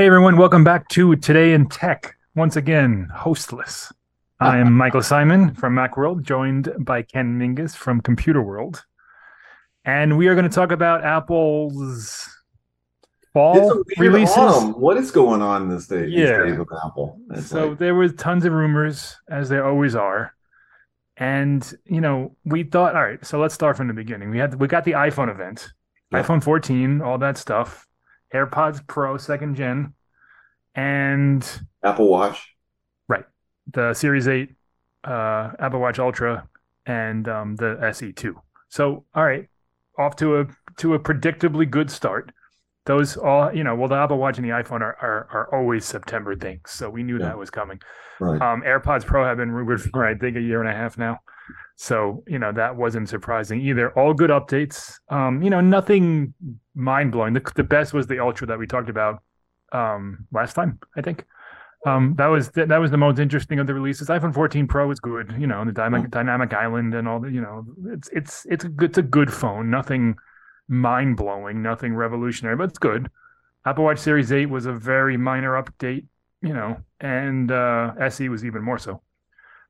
Hey everyone, welcome back to Today in Tech. Once again, hostless. I am Michael Simon from Macworld, joined by Ken Mingis from Computerworld. And we are going to talk about Apple's fall It's a weird releases. What is going on this day? these Yeah. days with Apple. It's So like, there was tons of rumors, as there always are. And you know, we thought, all right, so let's start from the beginning. We had we got the iPhone event, Yeah. iPhone 14, all that stuff, AirPods Pro second gen, and Apple Watch. Right. The Series 8, uh, Apple Watch Ultra, and um, the SE2. So, all right, off to a to a predictably good start. Those all, you know, well, the Apple Watch and the iPhone are are, are always September things, so we knew Yeah. that was coming. Right. Um, AirPods Pro have been rumored for I think a year and a half now, so you know that wasn't surprising either. All good updates. Um, you know, nothing mind blowing. The the best was the Ultra that we talked about um last time, I think. Um, that was that, that was the most interesting of the releases. iPhone 14 Pro is good, you know, the dynamic dynamic island and all the, you know, it's it's it's a good, it's a good phone. Nothing mind blowing, nothing revolutionary, but it's good. Apple Watch Series 8 was a very minor update, you know, and uh, SE was even more so.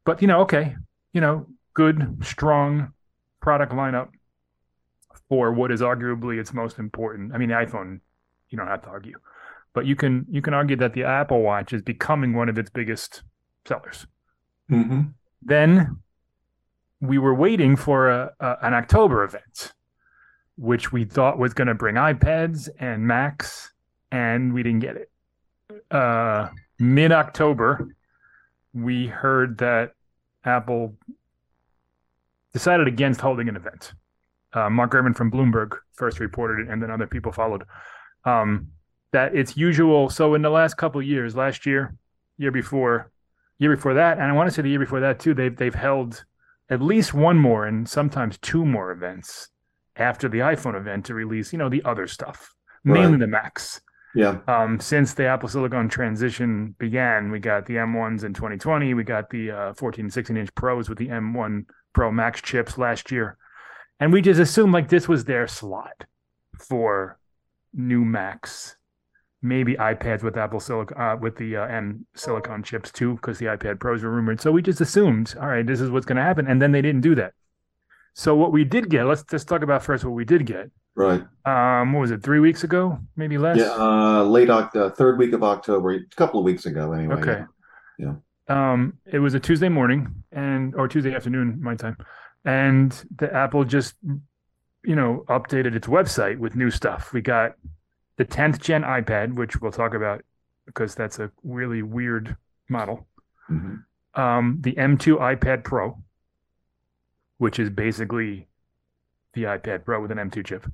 But you know, okay, you know, good, strong product lineup for what is arguably its most important. I mean, the iPhone, you don't have to argue, but you can you can argue that the Apple Watch is becoming one of its biggest sellers. hmm Then we were waiting for a, a an October event, which we thought was going to bring iPads and Macs, and we didn't get it. Uh, Mid October, we heard that Apple decided against holding an event. Uh, Mark Gurman from Bloomberg first reported it, and then other people followed. Um, that it's usual. So in the last couple of years, last year, year before, year before that, and I want to say the year before that too, they've they've held at least one more and sometimes two more events after the iPhone event to release, you know, the other stuff, mainly the Macs. Yeah. Um, since the Apple Silicon transition began, we got the M1s in 2020. We got the uh, 14 and 16 inch Pros with the M1 Pro Max chips last year, and we just assumed like this was their slot for new Macs, maybe iPads with Apple Silicon uh, with the uh, M Silicon chips too, because the iPad Pros were rumored. So we just assumed, all right, this is what's going to happen, and then they didn't do that. So what we did get, let's just talk about first what we did get. Right. Um, what was it? Three weeks ago, maybe less. Yeah. Uh, late Oct- uh, third week of October, a couple of weeks ago, anyway. Okay. Yeah. Um, it was a Tuesday morning and or Tuesday afternoon my time, and the Apple just you know updated its website with new stuff. We got the 10th gen iPad, which we'll talk about because that's a really weird model. hmm Um, the M2 iPad Pro, which is basically the iPad Pro with an M2 chip,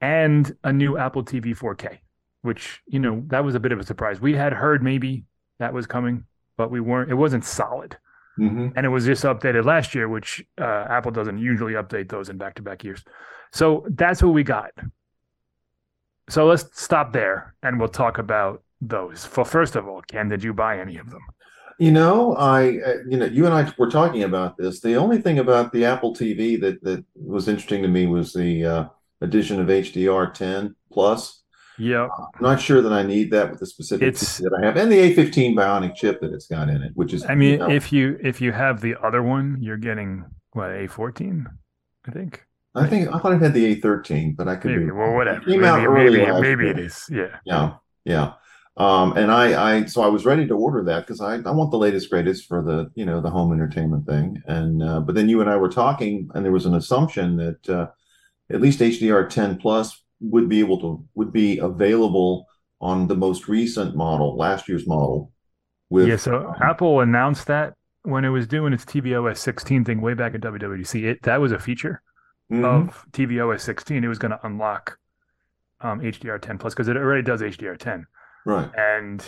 and a new Apple TV 4K, which, you know, that was a bit of a surprise. We had heard maybe that was coming, but we weren't, it wasn't solid. hmm And it was just updated last year, which uh, Apple doesn't usually update those in back to back years. So that's what we got. So let's stop there and we'll talk about those. For first of all, Ken, did you buy any of them? You know, I, uh, you know, you and I were talking about this. The only thing about the Apple TV that that was interesting to me was the uh, addition of HDR10 plus. Yeah. I'm not sure that I need that with the specific It's- that I have, and the A15 Bionic chip that it's got in it, which is. I mean, you know, if you if you have the other one, you're getting what a fourteen, I think. I think I thought it had the A13, but I could Maybe be well, whatever. Came maybe out early maybe, last maybe year. it is. Yeah. Yeah, yeah. Um, and I, I, so I was ready to order that because I, I want the latest greatest for the, you know, the home entertainment thing. And, uh, but then you and I were talking, and there was an assumption that uh, at least HDR10 plus would be able to would be available on the most recent model, last year's model. With yeah. So um, Apple announced that when it was doing its tvOS 16 thing way back at WWDC, it that was a feature mhm. of tvOS 16. It was going to unlock um, HDR10 plus because it already does HDR10, right. and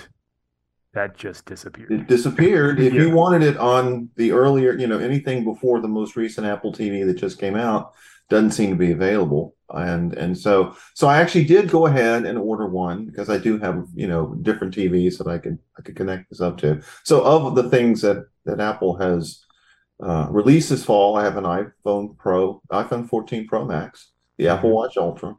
that just disappeared. It disappeared. If Yeah. you wanted it on the earlier, you know, anything before the most recent Apple TV that just came out, doesn't seem to be available. And and so so I actually did go ahead and order one because I do have you know different TVs that I could I could connect this up to. So of the things that that Apple has uh, released this fall, I have an iPhone Pro, iPhone 14 Pro Max, the Apple Mhm. Watch Ultra,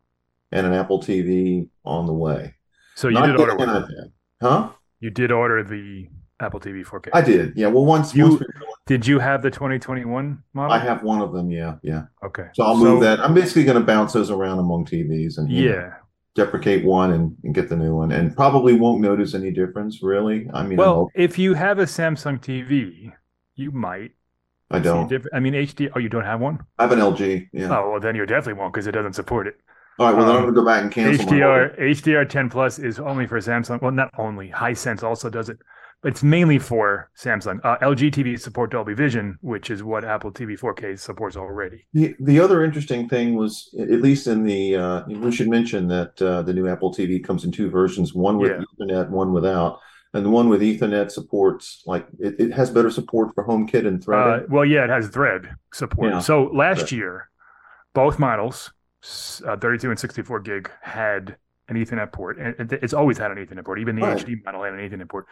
and an Apple TV on the way. So you Not did order one. Huh? You did order the Apple TV 4K. I did. Yeah. Well, once You- once we- did you have the 2021 model? I have one of them. Yeah. Yeah. Okay. So I'll move that. I'm basically going to bounce those around among TVs and you know, Yeah. deprecate one and, and get the new one, and probably won't notice any difference. Really. I mean, Well, if you have a Samsung TV, you might. I don't. diff- I mean, HD. Oh, you don't have one? I have an LG. Yeah. Oh, well, then you definitely won't because it doesn't support it. All right. Well, then I'm um, going to go back and cancel my. HDR HDR 10 Plus is only for Samsung. Well, not only. Hisense also does it, but it's mainly for Samsung. Uh, LG TV support Dolby Vision, which is what Apple TV 4K supports already. The, the other interesting thing was, at least in the, uh, we should mention that uh, the new Apple TV comes in two versions, one with Yeah. Ethernet, one without. And the one with Ethernet supports, like, it, it has better support for HomeKit and Uh, Thread. well, yeah, it has Thread support. Yeah. So last year, both models, uh, 32 and 64 gig, had an Ethernet port, and it's always had an Ethernet port. Even the Right. HD model had an Ethernet port,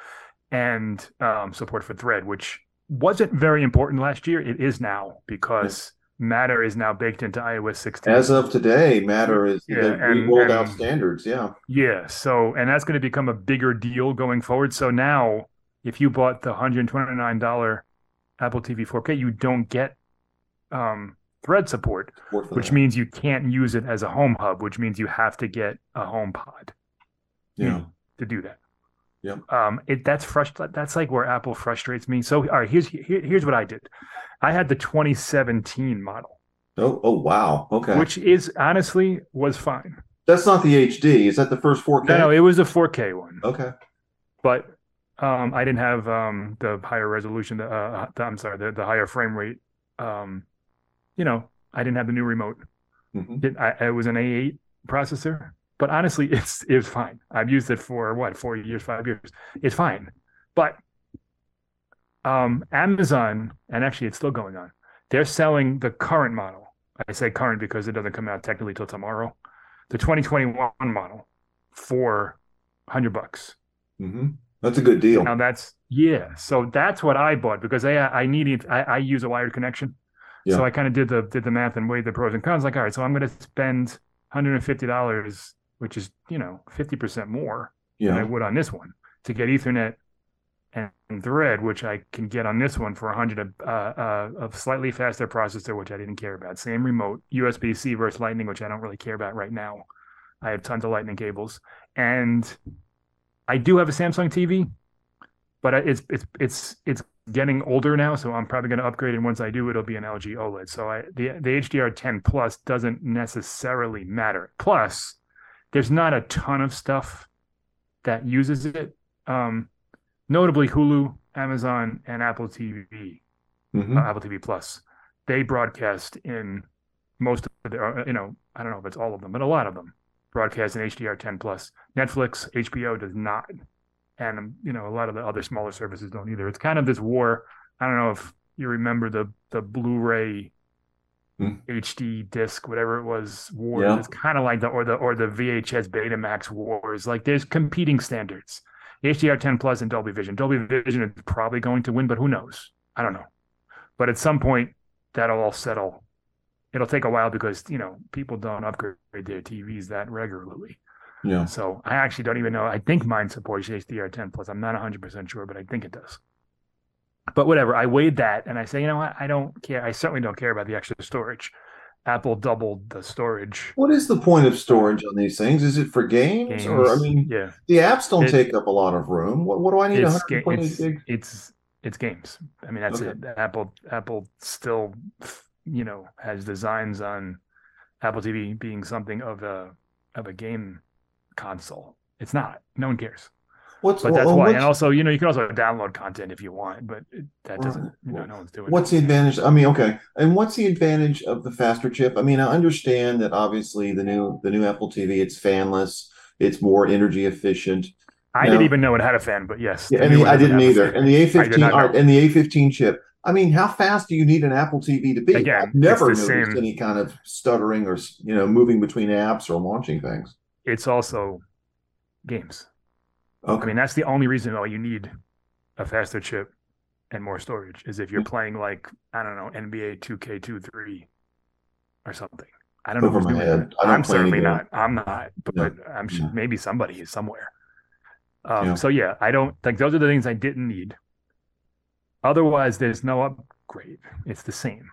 and um, support for Thread, which wasn't very important last year. It is now because Matter is now baked into iOS 16. As of today, Matter is, Yeah, and- rolled out standards. Yeah. Yeah. So, and that's going to become a bigger deal going forward. So now, if you bought the $129 Apple TV 4K, you don't get um, thread support, support which that. means you can't use it as a home hub, which means you have to get a HomePod yeah. to do that. Yep. Um, it that's frust- That's like where Apple frustrates me. So, all right, here's here, here's what I did. I had the 2017 model, Oh, oh, wow. Okay. which is honestly was fine. That's not the HD. Is that the first 4K? No, no, it was a 4K one. okay. but um, I didn't have um, the higher resolution. The, uh, the, I'm sorry, the, the higher frame rate. Um, you know, I didn't have the new remote. hmm It, I, it was an A8 processor, but honestly, it's it's fine. I've used it for what four years, five years. It's fine, but um, Amazon and actually, it's still going on. They're selling the current model. I say current because it doesn't come out technically till tomorrow. The 2021 model for hundred bucks. hmm That's a good deal. Now that's yeah. So that's what I bought because I I needed I, I use a wired connection. Yeah. So I kind of did the did the math and weighed the pros and cons. Like, all right, so I'm going to spend hundred and fifty dollars, which is you know fifty percent more than I would on this one to get Ethernet and, and Thread, which I can get on this one for a hundred uh, uh, of slightly faster processor, which I didn't care about. Same remote, USB C versus Lightning, which I don't really care about right now. I have tons of Lightning cables, and I do have a Samsung TV, but it's it's it's it's getting older now, so I'm probably going to upgrade. And once I do, it'll be an LG OLED. So I the the HDR 10 Plus doesn't necessarily matter. Plus, there's not a ton of stuff that uses it. Um, notably, Hulu, Amazon, and Apple TV, hmm uh, Apple TV Plus, they broadcast in most of their, uh, you know, I don't know if it's all of them, but a lot of them broadcast in HDR 10 plus. Netflix, HBO does not, and um, you know, a lot of the other smaller services don't either. It's kind of this war. I don't know if you remember the the Blu-ray. Hmm. HD disc, whatever it was, wars. Yeah. It's kind of like the or the or the VHS Betamax wars. Like there's competing standards. HDR 10 Plus and Dolby Vision. Dolby Vision is probably going to win, but who knows? I don't know. But at some point, that'll all settle. It'll take a while because you know people don't upgrade their TVs that regularly. Yeah. So I actually don't even know. I think mine supports HDR 10 Plus. I'm not 100 percent sure, but I think it does. But whatever, I weighed that and I say, you know what? I don't care. I certainly don't care about the extra storage. Apple doubled the storage. What is the point of storage on these things? Is it for games, or I mean, yeah, the apps don't It- take up a lot of room. What, what do I need? it's, ga- it's gig? it's it's games. I mean, that's Okay. it. Apple Apple still, you know, has designs on Apple TV being something of a of a game console. It's not. No one cares. What's But that's why. And also, you know, you can also download content if you want, but it, that doesn't. Uh, you know, no one's doing. What's it. the advantage? I mean, okay, and what's the advantage of the faster chip? I mean, I understand that obviously the new the new Apple TV it's fanless, it's more energy efficient. I No. didn't even know it had a fan, but yes. Yeah, and the, I didn't either. And the A15 not art and the A15 chip. I mean, how fast do you need an Apple TV to be? Again, I've never noticed same- any kind of stuttering or you know moving between apps or launching things. It's also games. Okay. I mean, that's the only reason why you need a faster chip and more storage is if you're playing like I don't know NBA 2K23 or something. I don't know. Over my head. I I'm certainly not. I'm not. But No, I'm sure no. maybe somebody is somewhere. Um, Yeah. So yeah, I don't like those are the things I didn't need. Otherwise, there's no upgrade. It's the same.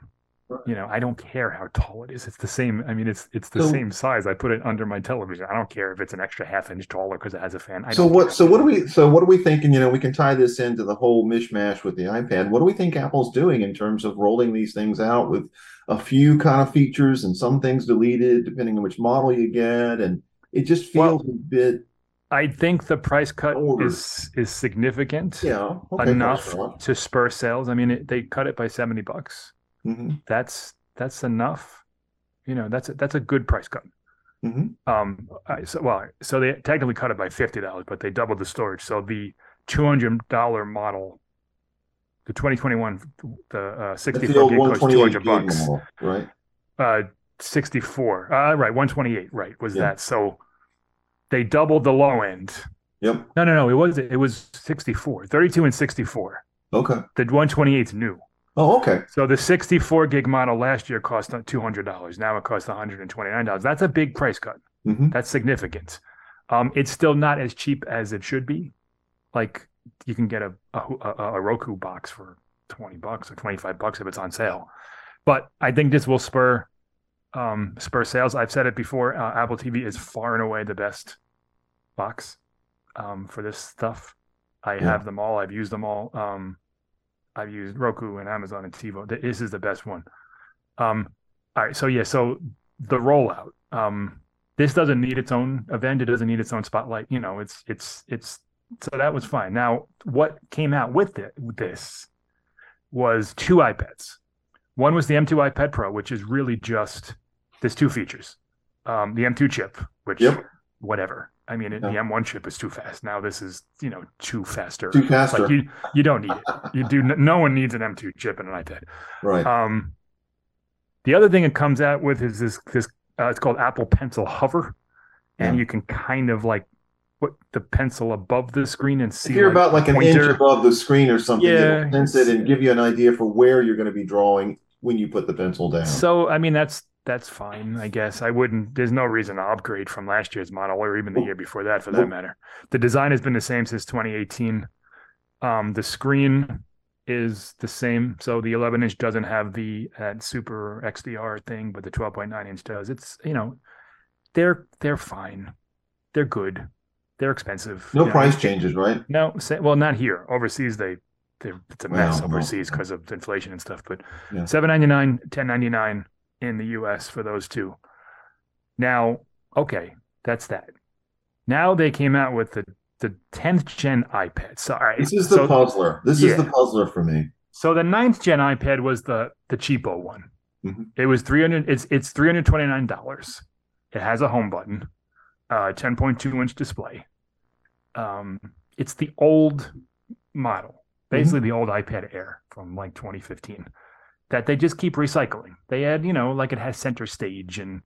You know, I don't care how tall it is. It's the same. I mean, it's it's the So- same size. I put it under my television. I don't care if it's an extra half inch taller because it has a fan. I So what? care. So what are we? So what are we thinking? You know, we can tie this into the whole mishmash with the iPad. What do we think Apple's doing in terms of rolling these things out with a few kind of features and some things deleted depending on which model you get, and it just Well- feels a bit, I think the price cut Order. is is significant yeah, okay, enough to spur sales. I mean, it, they cut it by seventy bucks. Hmm That's that's enough. You know, that's a, that's a good price cut. hmm Um, I, so well, so they technically cut it by fifty dollars, but they doubled the storage. So the two hundred dollar model, the twenty twenty one, the uh, sixty the gig two 128 hundred bucks. model, right? Uh, sixty four. Uh, right, one twenty eight. Right, was Yeah. that? So they doubled the low end. Yep. No, no, no. It was it was 64, 32 and sixty four. Okay. The one twenty eight is new. Oh, okay. So the 64 gig model last year cost $200. Now it costs $129. That's a big price cut. hmm That's significant. Um, it's still not as cheap as it should be. Like you can get a a, a, a Roku box for 20 bucks or 25 bucks if it's on sale. But I think this will spur um, spur sales. I've said it before. Uh, Apple TV is far and away the best box um, for this stuff. I Yeah. have them all. I've used them all. Um, I've used Roku and Amazon and TiVo. This is the best one. Um, all right. So yeah. So the rollout. Um, this doesn't need its own event. It doesn't need its own spotlight. You know, it's it's it's so that was fine. Now, what came out with it with this was two iPads. One was the M2 iPad Pro, which is really just there's two features. Um, the M2 chip, which Yep. whatever. I mean, it, the M1 chip is too fast. Now this is you know too faster. Too faster. Like you you don't need it. You do. No one needs an M2 chip in an iPad. right. Um, the other thing it comes out with is this this uh, it's called Apple Pencil Hover, and Yeah. you can kind of like put the pencil above the screen and see. if you're about the like an inch above the screen or something, Yeah, sense it and give you an idea for where you're going to be drawing when you put the pencil down. So I mean that's that's fine, I guess. I wouldn't. There's no reason to upgrade from last year's model, or even the year before that, for that matter. The design has been the same since 2018. Um, the screen is the same. So the 11 inch doesn't have the uh, super XDR thing, but the 12.9 inch does. It's you know, they're they're fine. They're good. They're expensive. No price changes, right? No. Say, well, not here. Overseas, they it's a mess overseas because of inflation and stuff. But yeah. 7.99, 10.99 in the U.S. for those two. Now, okay, that's that. Now they came out with the the tenth gen iPad. So, all right, This is the so, puzzler. This yeah. is the puzzler for me. so the ninth gen iPad was the the cheapo one. Mhm. It was three hundred. It's it's three hundred twenty nine dollars. It has a home button, uh, ten point two inch display. Um, it's the old model, basically the old iPad Air from like 2015, that they just keep recycling. They add, you know, like it has center stage, and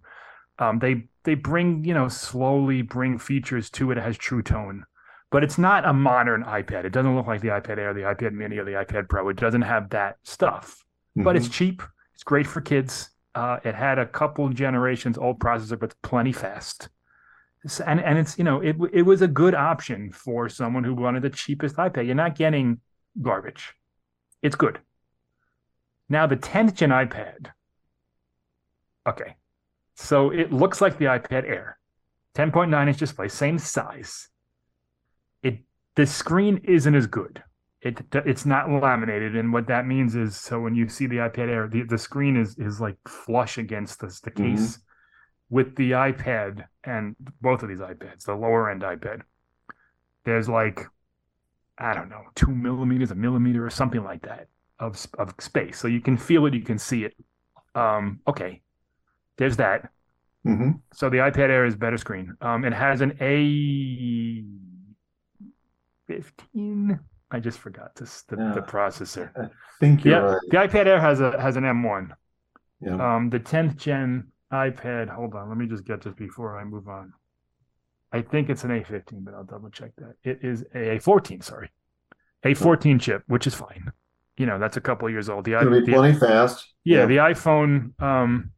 um, they they bring, you know, slowly bring features to it. It has True Tone, but it's not a modern iPad. It doesn't look like the iPad Air, the iPad Mini, or the iPad Pro. It doesn't have that stuff but it's Mhm. cheap. It's great for kids. Uh, it had a couple generations old processor, but it's plenty fast. And and it's you know it it was a good option for someone who wanted the cheapest iPad. You're not getting garbage. It's good. Now the 10th gen iPad. Okay, so it looks like the iPad Air, 10.9 inch display, same size. It the screen isn't as good it it's not laminated and what that means is so when you see the ipad air the, the screen is is like flush against the, the Mhm. case with the ipad and both of these ipads the lower end ipad there's like i don't know two millimeters a millimeter or something like that of of space so you can feel it you can see it um okay there's that Mhm. so the iPad Air is better screen. Um, it has an A fifteen. I just forgot this the, the processor. I think you're Yeah, right. the iPad Air has a has an M1. Yeah. Um, the tenth gen iPad. Hold on, let me just get this before I move on. I think it's an A15, but I'll double check that. It is A14. Sorry, A14 chip, which is fine. You know, that's a couple years old. The, be the plenty fast. yeah, the iPhone, um,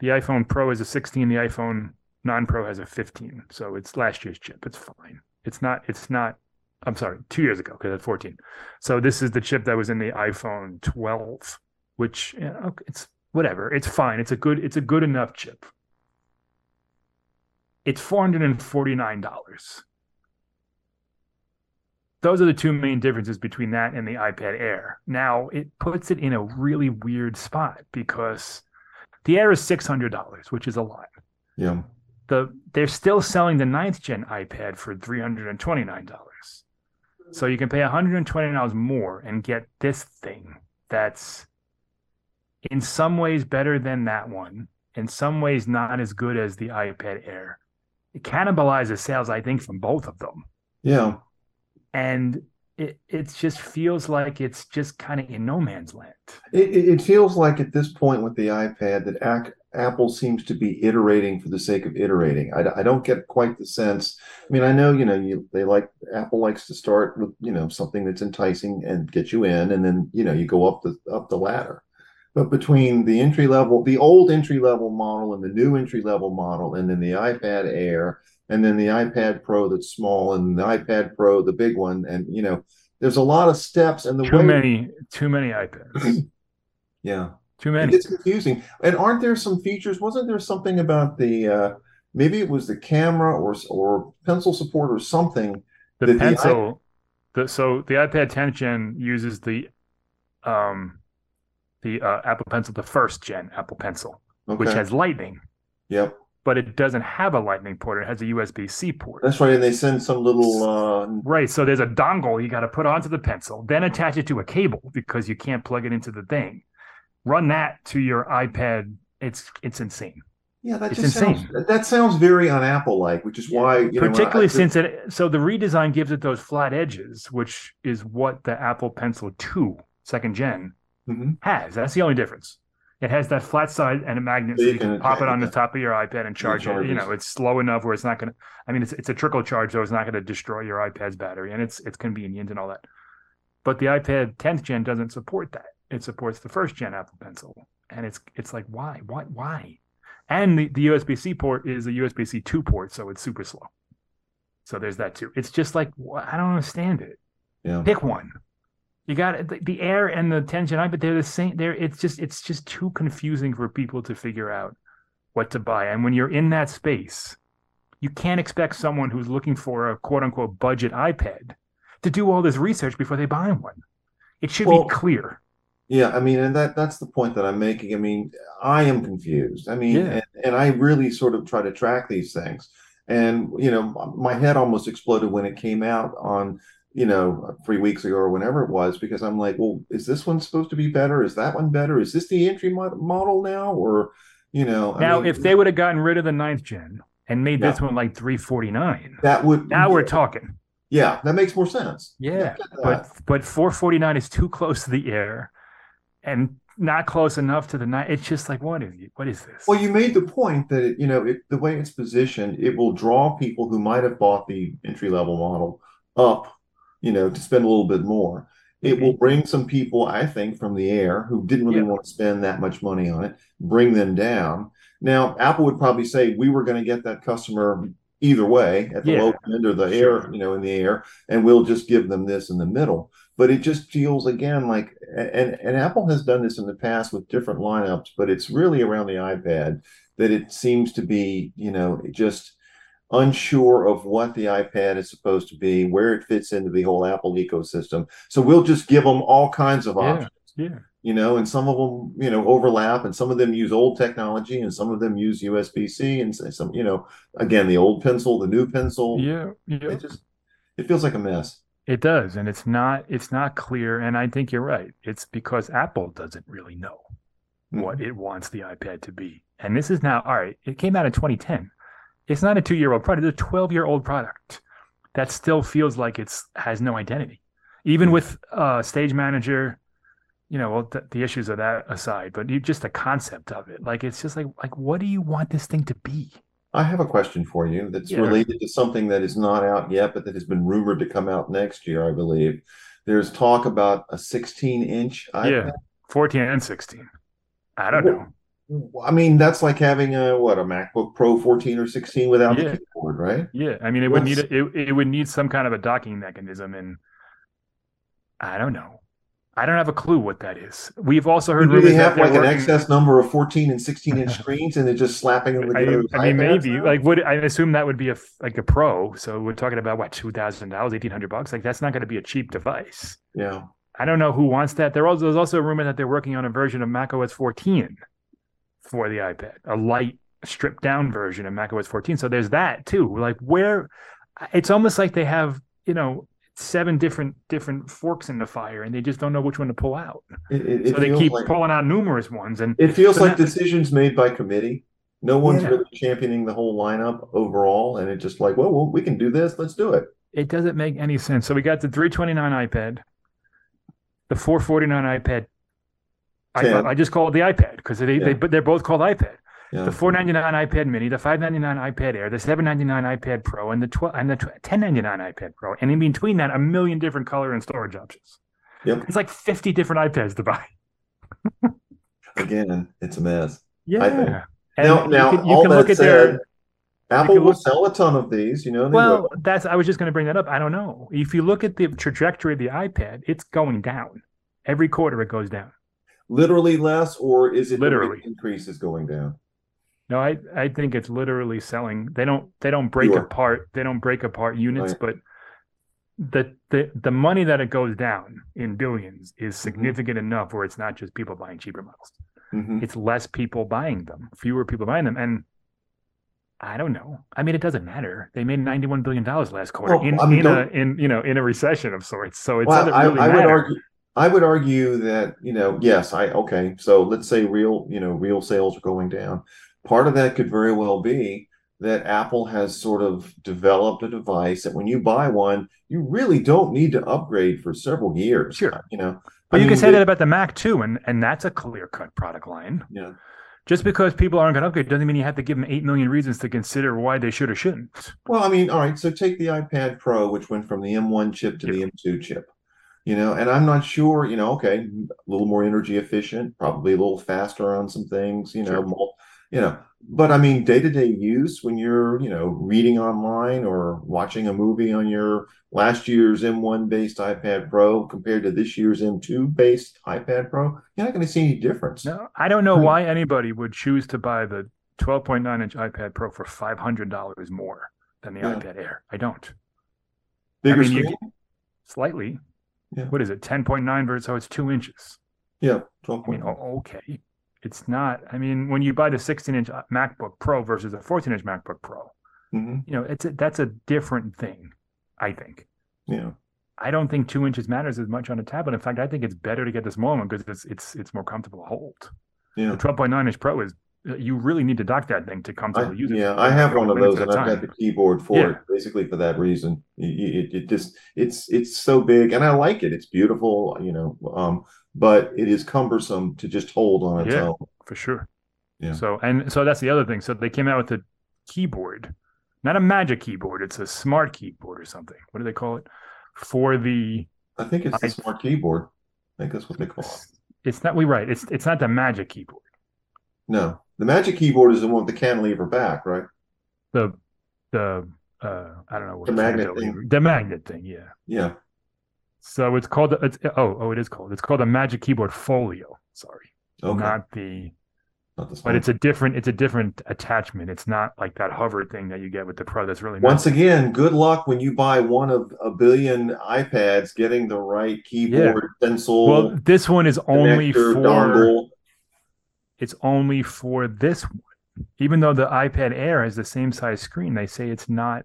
the iPhone Pro is a 16. The iPhone non-Pro has a 15. So it's last year's chip. It's fine. It's not. It's not. I'm sorry, two years ago because that's 14. So this is the chip that was in the iPhone 12, which you know, it's whatever. It's fine. It's a good. It's a good enough chip. It's four hundred and forty nine dollars. Those are the two main differences between that and the iPad Air. Now it puts it in a really weird spot because the Air is six hundred dollars, which is a lot. Yeah. The they're still selling the ninth gen iPad for three hundred and twenty nine dollars. So you can pay one hundred and twenty dollars more and get this thing that's in some ways better than that one, in some ways not as good as the iPad Air. It cannibalizes sales, I think, from both of them. Yeah. And it it just feels like it's just kind of in no man's land. It, it feels like at this point with the iPad that Ac- Apple seems to be iterating for the sake of iterating. I, I don't get quite the sense. I mean, I know you know you they like Apple likes to start with you know something that's enticing and get you in, and then you know you go up the up the ladder. But between the entry level, the old entry level model and the new entry level model, and then the iPad Air, and then the iPad Pro that's small, and the iPad Pro, the big one, and you know, there's a lot of steps and the Too way, many, too many iPads. yeah, Too many. gets confusing. And aren't there some features? Wasn't there something about the uh, maybe it was the camera or or pencil support or something? The that the pencil, the so the iPad 10th gen uses the um the uh, Apple Pencil, the first gen Apple Pencil, Okay. which has Lightning, yep, but it doesn't have a Lightning port. It has a USB C port. that's right. And they send some little uh, Right. So there's a dongle you got to put onto the pencil, then attach it to a cable because you can't plug it into the thing. Run that to your iPad. It's it's insane. yeah, that It's just insane. sounds that sounds very un-Apple like, which is why you know, I- Particularly since it so the redesign gives it those flat edges, which is what the Apple Pencil 2 second gen Mhm. has. That's the only difference. It has that flat side and a magnet, So you can pop it on the top of your iPad and charge it. You know, it's slow enough where it's not going to. I mean, it's it's a trickle charge, so it's not going to destroy your iPad's battery, and it's it's convenient and all that. But the iPad 10th gen doesn't support that. It supports the first gen Apple Pencil, and it's it's like why why why? And the, the USB C port is a USB C two port, so it's super slow. So there's that too. It's just like I don't understand it. yeah. Pick one. You got the, the Air and the 10 Gen I, but they're the same. They're it's just it's just too confusing for people to figure out what to buy. And when you're in that space, you can't expect someone who's looking for a quote unquote budget iPad to do all this research before they buy one. It should Well, be clear. Yeah, I mean, and that that's the point that I'm making. I mean, I am confused. I mean, Yeah. and, and I really sort of try to track these things. And you know, my head almost exploded when it came out on, you know, three weeks ago or whenever it was, because I'm like, well, is this one supposed to be better? Is that one better? Is this the entry mo- model now, or you know? I Now, mean, if they would have gotten rid of the ninth gen and made this one like 349, that would now we're talking. yeah, that makes more sense. Yeah, I get that. but but 449 is too close to the air and not close enough to the night. It's just like what is what is this? Well, you made the point that it, you know it, the way it's positioned, it will draw people who might have bought the entry level model up, you know, to spend a little bit more. It will mm-hmm. bring some people, I think, from the air who didn't really Yeah. want to spend that much money on it, bring them down. Now, Apple would probably say we were going to get that customer either way at the Yeah, low end or the sure. air, you know, in the air, and we'll just give them this in the middle. But it just feels again like, and and Apple has done this in the past with different lineups, but it's really around the iPad that it seems to be, you know, just unsure of what the iPad is supposed to be, where it fits into the whole Apple ecosystem. So we'll just give them all kinds of options yeah, you know, and some of them, you know, overlap, and some of them use old technology, and some of them use USB C, and some, you know, again, the old pencil, the new pencil. yeah, yeah. It just, it feels like a mess. It does, and it's not it's not clear. And I think you're right. It's because Apple doesn't really know what Mm-hmm. it wants the iPad to be. And this is now all right. It came out in 2010. It's not a two year old product. It's a 12 year old product that still feels like it's has no identity. Even with uh, Stage Manager, you know, well, th- the issues of that aside, but you, just the concept of it, like it's just like like what do you want this thing to be? I have a question for you that's Yeah. related to something that is not out yet, but that has been rumored to come out next year, I believe. There's talk about a 16 inch Yeah, 14 and 16. I don't know. I mean, that's like having a what a MacBook Pro 14 or 16 without Yeah. the keyboard, right? Yeah, I mean, it would need a, it, it would need some kind of a docking mechanism, and I don't know. I don't have a clue what that is. We've also heard that have like an excess number of 14 and 16 inch screens, and they're just slapping them I, together? I mean, maybe like would I assume that would be a like a pro. So we're talking about what two thousand dollars, eighteen hundred bucks. Like that's not going to be a cheap device. yeah. I don't know who wants that. There also, there's also a rumor that they're working on a version of macOS 14 for the iPad, a light stripped down version of macOS 14. So there's that too. Like where it's almost like they have, you know, seven different different forks in the fire and they just don't know which one to pull out. It, it, it so they keep like, pulling out numerous ones and it feels so like now- decisions made by committee. No one's Yeah. really championing the whole lineup overall, and it's just like, well, well, we can do this. Let's do it. it doesn't make any sense. So we got the 329 iPad, the 449 iPad. I, I just call it the iPad because they, Yeah. they but they're both called iPad. Yeah. the 499 iPad Mini, the 599 iPad Air, the 799 iPad Pro, and the 12 and the 1099 iPad Pro, and in between that, a million different color and storage options. Yep. It's like 50 different iPads to buy. Again, it's a mess. Yeah. And now, you now, can, you all can that look at said, their. Apple will look- sell a ton of these. You know, Well, will. that's. I was just going to bring that up. I don't know. If you look at the trajectory of the iPad, it's going down. Every quarter, it goes down. Literally less, or is it Literally. increase is going down? No, I, I think it's literally selling. They don't they don't break Sure. apart they don't break apart units, Right. but the the the money that it goes down in billions is Mm-hmm. significant enough where it's not just people buying cheaper models. hmm It's less people buying them, fewer people buying them, and I don't know. I mean, it doesn't matter. They made ninety-one billion dollars last quarter Well, in, I mean, in a in you know in a recession of sorts. So it Well, doesn't really I would matter. argue. I would argue that you know, yes, I okay. So let's say real, you know, real sales are going down. Part of that could very well be that Apple has sort of developed a device that when you buy one, you really don't need to upgrade for several years. Sure. you know. But I you can say they- that about the Mac too, and and that's a clear-cut product line. Yeah. Just because people aren't going to upgrade doesn't mean you have to give them eight million reasons to consider why they should or shouldn't. Well, I mean, all right. So take the iPad Pro, which went from the M1 chip to the M2 chip. You know, and I'm not sure. You know, okay, a little more energy efficient, probably a little faster on some things. You know, Sure. mul- you know. But I mean, day to day use when you're, you know, reading online or watching a movie on your last year's M1 based iPad Pro compared to this year's M2 based iPad Pro, you're not going to see any difference. No, I don't know Hmm. why anybody would choose to buy the 12.9 inch iPad Pro for five hundred dollars more than the Yeah. iPad Air. I don't. Bigger mean, you screen. Slightly. Yeah. What is it? 10.9 versus so it's two inches. Yeah, twelve I mean, point. oh, okay. It's not. I mean, when you buy the 16 inch MacBook Pro versus a 14 inch MacBook Pro, hmm you know, it's a, that's a different thing. I think. Yeah. I don't think two inches matters as much on a tablet. In fact, I think it's better to get the small one because it's it's it's more comfortable to hold. Yeah. The 12.9 inch Pro is you really need to dock that thing to I, comfortably use it. yeah, I have one of those, and I've got the keyboard for Yeah. it, basically for that reason. It, it, it just it's it's so big, and I like it. It's beautiful, you know, um, but it is cumbersome to just hold on its Yeah. own. for sure. Yeah. So and so that's the other thing. So they came out with a keyboard, not a magic keyboard. It's a smart keyboard or something. What do they call it? For the I think it's the smart keyboard. I think that's what they call it. it's not we right. It's it's not the magic keyboard. No, the Magic Keyboard is the one with the cantilever back, right? The the uh I don't know what The magnet thing. The magnet thing, yeah. Yeah. So it's called it's oh oh it is called it's called a Magic Keyboard Folio. Sorry, Okay. Not, not the but it's a different it's a different attachment. It's not like that hover thing that you get with the Pro. That's really Once nice. again, good luck when you buy one of a billion iPads getting the right keyboard, pencil, Well, this one is only for dongle. It's only for this one. Even though the iPad Air has the same size screen, they say it's not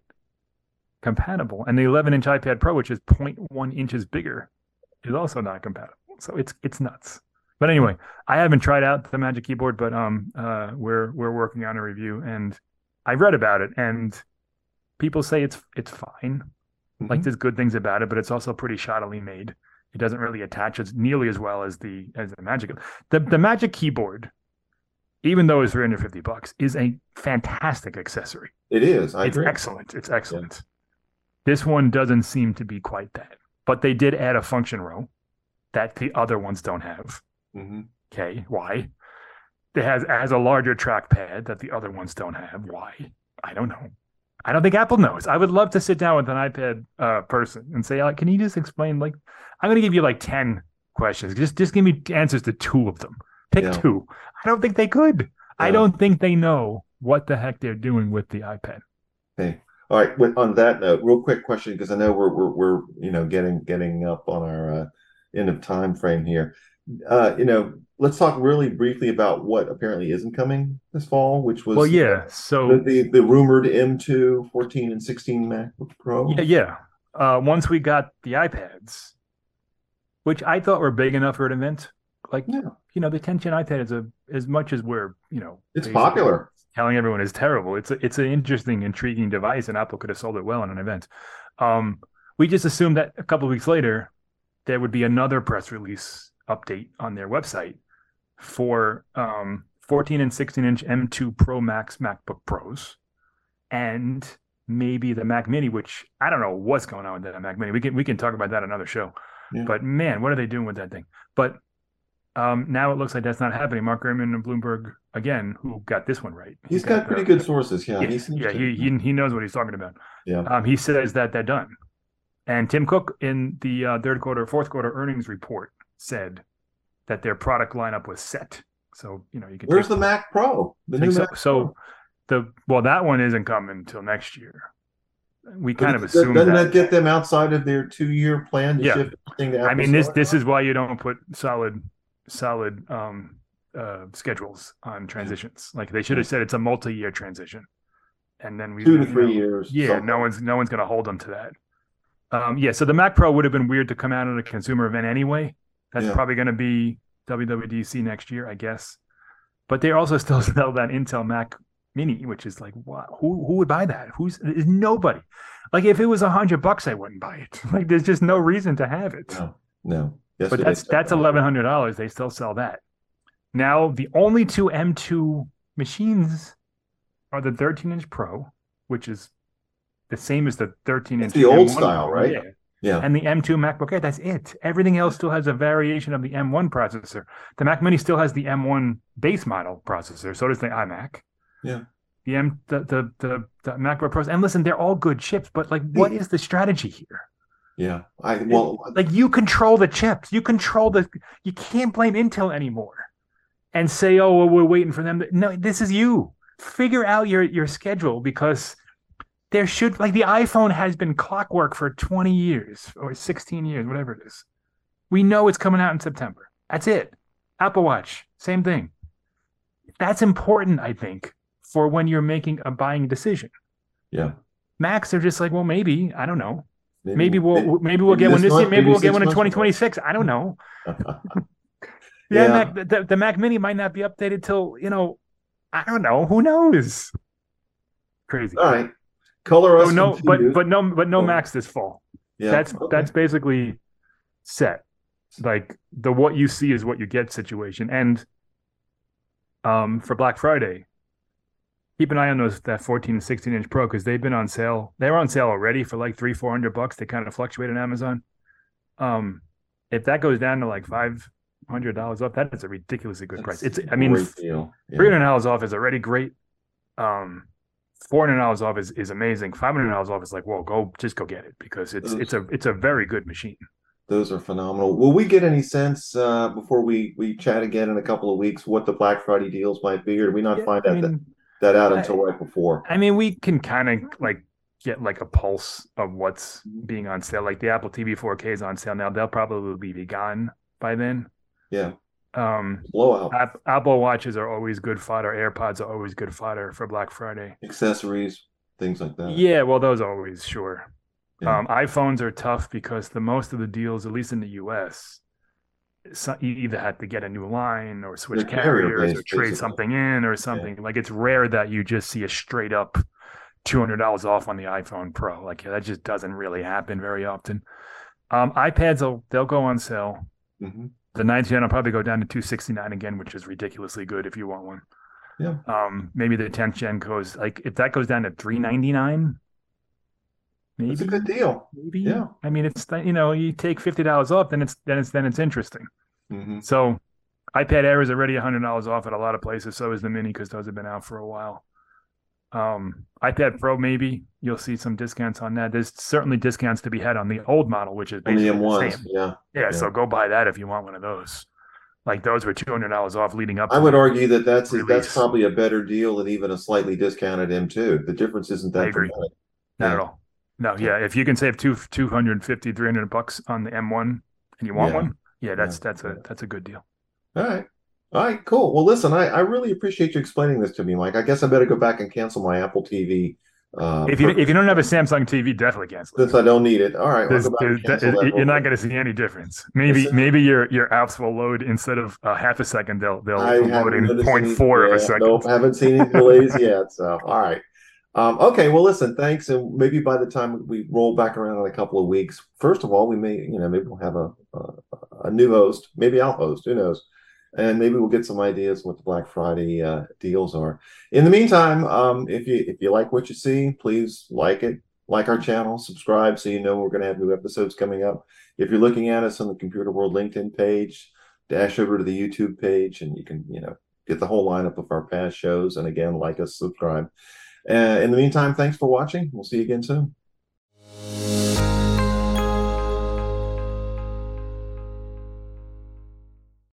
compatible. And the 11 inch iPad Pro, which is 0.1 inches bigger, is also not compatible. So it's it's nuts. But anyway, I haven't tried out the Magic Keyboard, but um, uh, we're we're working on a review, and I read about it, and people say it's it's fine. Like Mhm. there's good things about it, but it's also pretty shoddily made. It doesn't really attach as nearly as well as the as the Magic. The the Magic keyboard, even though it's 350 bucks, is a fantastic accessory. It is. I it's agree. excellent. It's excellent. This one doesn't seem to be quite that, but they did add a function row that the other ones don't have. hmm Okay, why? it has has a larger trackpad that the other ones don't have. Why? I don't know. I don't think Apple knows. I would love to sit down with an iPad uh, person and say, like, "Can you just explain?" Like, I'm going to give you like ten questions. Just just give me answers to two of them. Pick Yeah. two. I don't think they could. I don't think they know what the heck they're doing with the iPad. Okay. All right. With, on that note, real quick question because I know we're we're we're you know getting getting up on our uh, end of time frame here. Uh, you know, let's talk really briefly about what apparently isn't coming this fall, which was Well, yeah. the So the, the rumored M2 14 and 16 MacBook Pro. yeah, yeah. Uh, once we got the iPads, which I thought were big enough for an event, like Yeah. you know, the 10 gen iPad is a as much as we're you know It's popular. telling everyone is terrible. It's a, it's an interesting, intriguing device, and Apple could have sold it well in an event. Um, we just assumed that a couple of weeks later there would be another press release update on their website for um, 14 and 16 inch M2 Pro Max MacBook Pros, and maybe the Mac Mini, which I don't know what's going on with that Mac Mini. We can we can talk about that another show. Yeah. But man, what are they doing with that thing? But um, now it looks like that's not happening. Mark Gurman and Bloomberg again, who got this one right. He's He got pretty the- good sources. Yeah. Yeah, he yeah, he, he he knows what he's talking about. Yeah. Um, he says that they're done. And Tim Cook in the uh, third quarter, fourth quarter earnings report said that their product lineup was set. So you know you can. Where's the Mac Pro? The new so, Mac so the well that one isn't coming until next year. We Pro? kind of assume Doesn't that. that get them outside of their two-year plan to Yeah. shift everything to I mean this this is why you don't put solid solid um uh schedules on transitions. Like they should have said it's a multi-year transition. And then we two to three know, years. Yeah, something. no one's no one's going to hold them to that. Um, yeah, so the Mac Pro would have been weird to come out at a consumer event anyway. That's Yeah. probably going to be WWDC next year, I guess. But they also still sell that Intel Mac Mini, which is like, what? who who would buy that? Who's is nobody? Like if it was a hundred bucks, I wouldn't buy it. Like there's just no reason to have it. No, no. But that's that's eleven hundred dollars. They still sell that. Now the only two M2 machines are the 13 inch Pro, which is the same as the 13 inch. It's the old M1 style, Pro, right? Yeah. Yeah. And the M2 MacBook Air. That's it. Everything else still has a variation of the M1 processor. The Mac Mini still has the M1 base model processor. So does the iMac. Yeah. The M the the the, the MacBook Pros. And listen, they're all good chips, but like, what is the strategy here? Yeah. I well, like you control the chips. You control the you can't blame intel anymore and say oh well, we're waiting for them. To, no this is you. Figure out your your schedule because there should like the iphone has been clockwork for 20 years or 16 years whatever it is. We know it's coming out in september. That's it. Apple watch same thing. That's important i think for when you're making a buying decision. Yeah. macs are just like well maybe. I don't know Maybe we'll maybe we'll maybe get one this year. Maybe we'll get one in months from now. 2026. I don't know. Yeah, Yeah. Mac, the, the Mac Mini might not be updated till you know. I don't know. Who knows? Crazy. All right. Color us So no, but but no, but no Oh. Macs this fall. yeah. That's okay. that's basically set. Like the what you see is what you get situation. And um for Black Friday, keep an eye on those that 14 and 16 inch Pro because they've been on sale. They were on sale already for like three, four hundred bucks. They kind of fluctuate on Amazon. Um, if that goes down to like five hundred dollars off, that is a ridiculously good price. That's It's a I mean. Yeah. three hundred dollars off is already great. Um, four hundred dollars off is, is amazing. Five hundred dollars off is like, whoa, go just go get it because it's it's a it's a very good machine. Those are phenomenal. Will we get any sense uh, before we we chat again in a couple of weeks what the Black Friday deals might be, or do we not Yeah, find I out mean, that out I- until right before? I mean, we can kind of like get like a pulse of what's being on sale. Like the Apple TV 4K is on sale now. They'll probably be gone by then. Yeah, Um, blowout App, Apple watches are always good fodder. AirPods are always good fodder for Black Friday. accessories, things like that. Yeah, well, those always sure. Yeah. Um, iPhones are tough because the most of the deals, at least in the U.S., so you either have to get a new line or switch carrier carriers or trade basically. something in or something. Like it's rare that you just see a straight up two hundred dollars off on the iPhone Pro. Like that just doesn't really happen very often. Um, iPads will they'll go on sale. Mhm. The 99 will probably go down to 269 again, which is ridiculously good if you want one. Yeah. Um, maybe the 10th gen goes like if that goes down to 399, maybe It's a good deal. maybe. Yeah. I mean, it's you know, you take fifty dollars off, then it's then it's then it's interesting. Mhm. So, iPad Air is already hundred dollars off at a lot of places. So is the Mini because those have been out for a while. Um, iPad Pro maybe you'll see some discounts on that. There's certainly discounts to be had on the old model, which is the basically the M1s, same. yeah. Yeah, Yeah. so go buy that if you want one of those. Like those were two hundred dollars off leading up. I would argue that that's that's probably a better deal than even a slightly discounted M2. The difference isn't I that agree. dramatic. Not Yeah. at all. No, yeah. If you can save two 250, 300 bucks on the M1 and you want Yeah. one, yeah, that's Yeah. that's a that's a good deal. All right. All right, cool. Well, listen, I, I really appreciate you explaining this to me, Mike. I guess I better go back and cancel my Apple TV. Uh, If you if you don't have a Samsung TV, definitely cancel. it. since I don't need it. All right, I'll There's, go back and there's, you're not going to see any difference. Maybe maybe your your apps will load instead of a half a second. They'll they'll I load in noticed 0.4 any- of yeah, a second. Nope, haven't seen any delays yet. So, all right. Um, okay, well, listen, thanks. And maybe by the time we roll back around in a couple of weeks, first of all, we may, you know, maybe we'll have a a, a new host. Maybe I'll host. Who knows? And maybe we'll get some ideas what the Black Friday uh, deals are. In the meantime, um, if you if you like what you see, please like it, like our channel, subscribe, so you know we're going to have new episodes coming up. If you're looking at us on the Computerworld LinkedIn page, dash over to the YouTube page, and you can, you know, get the whole lineup of our past shows. And again, like us, subscribe. Uh, in the meantime, thanks for watching. We'll see you again soon.